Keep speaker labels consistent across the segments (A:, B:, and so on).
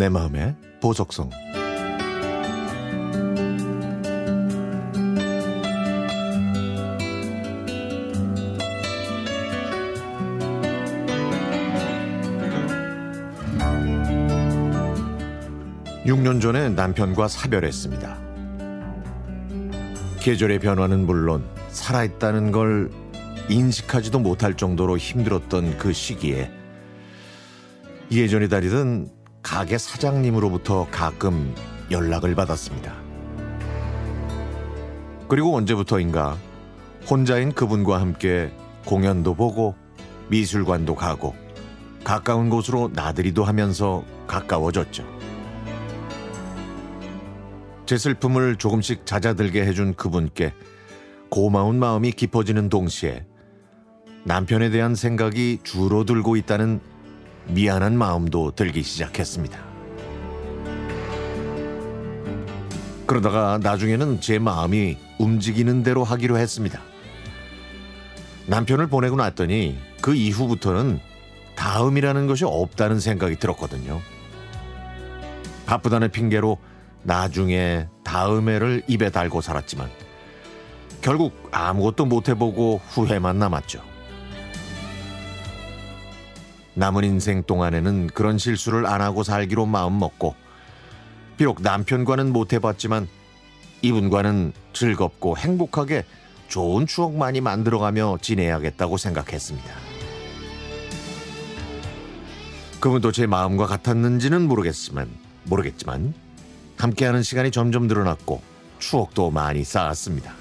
A: 내 마음의 보석성 6년 전에 남편과 사별했습니다. 계절의 변화는 물론 살아있다는 걸 인식하지도 못할 정도로 힘들었던 그 시기에 예전에 다니던 가게 사장님으로부터 가끔 연락을 받았습니다. 그리고 언제부터인가 혼자인 그분과 함께 공연도 보고 미술관도 가고 가까운 곳으로 나들이도 하면서 가까워졌죠. 제 슬픔을 조금씩 잦아들게 해준 그분께 고마운 마음이 깊어지는 동시에 남편에 대한 생각이 줄어들고 있다는 미안한 마음도 들기 시작했습니다. 그러다가 나중에는 제 마음이 움직이는 대로 하기로 했습니다. 남편을 보내고 났더니 그 이후부터는 다음이라는 것이 없다는 생각이 들었거든요. 바쁘다는 핑계로 나중에 다음해를 입에 달고 살았지만 결국 아무것도 못 해보고 후회만 남았죠. 남은 인생 동안에는 그런 실수를 안 하고 살기로 마음먹고 비록 남편과는 못 해봤지만 이분과는 즐겁고 행복하게 좋은 추억 많이 만들어가며 지내야겠다고 생각했습니다. 그분도 제 마음과 같았는지는 모르겠지만 모르겠지만 함께하는 시간이 점점 늘어났고 추억도 많이 쌓았습니다.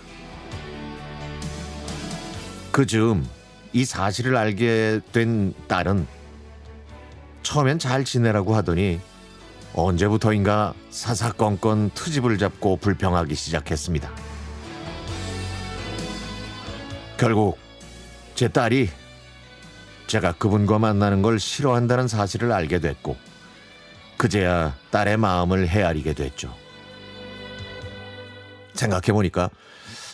A: 그 즈음 이 사실을 알게 된 딸은 처음엔 잘 지내라고 하더니 언제부터인가 사사건건 트집을 잡고 불평하기 시작했습니다. 결국 제 딸이 제가 그분과 만나는 걸 싫어한다는 사실을 알게 됐고 그제야 딸의 마음을 헤아리게 됐죠. 생각해보니까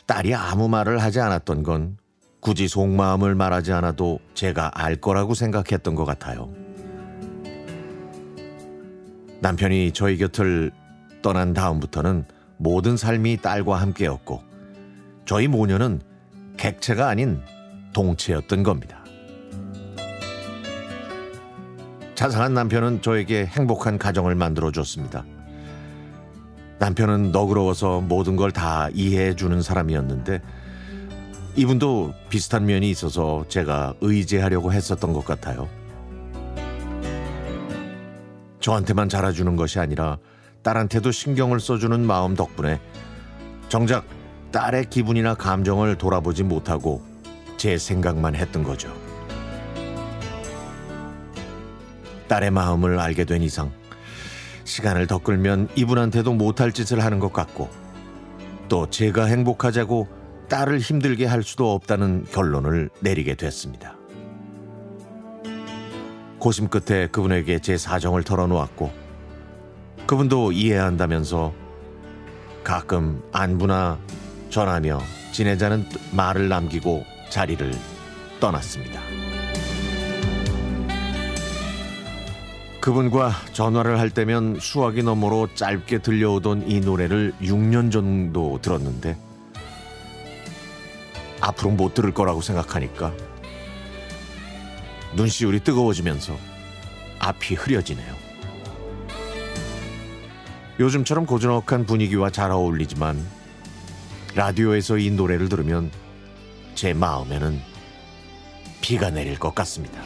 A: 딸이 아무 말을 하지 않았던 건 굳이 속마음을 말하지 않아도 제가 알 거라고 생각했던 것 같아요. 남편이 저희 곁을 떠난 다음부터는 모든 삶이 딸과 함께였고 저희 모녀는 객체가 아닌 동체였던 겁니다. 자상한 남편은 저에게 행복한 가정을 만들어 줬습니다. 남편은 너그러워서 모든 걸 다 이해해 주는 사람이었는데 이분도 비슷한 면이 있어서 제가 의지하려고 했었던 것 같아요. 저한테만 잘해주는 것이 아니라 딸한테도 신경을 써주는 마음 덕분에 정작 딸의 기분이나 감정을 돌아보지 못하고 제 생각만 했던 거죠. 딸의 마음을 알게 된 이상 시간을 더 끌면 이분한테도 못할 짓을 하는 것 같고 또 제가 행복하자고 딸을 힘들게 할 수도 없다는 결론을 내리게 됐습니다. 고심 끝에 그분에게 제 사정을 털어놓았고 그분도 이해한다면서 가끔 안부나 전하며 지내자는 말을 남기고 자리를 떠났습니다. 그분과 전화를 할 때면 수화기 너머로 짧게 들려오던 이 노래를 6년 정도 들었는데 앞으로 못 들을 거라고 생각하니까 눈시울이 뜨거워지면서 앞이 흐려지네요. 요즘처럼 고즈넉한 분위기와 잘 어울리지만 라디오에서 이 노래를 들으면 제 마음에는 비가 내릴 것 같습니다.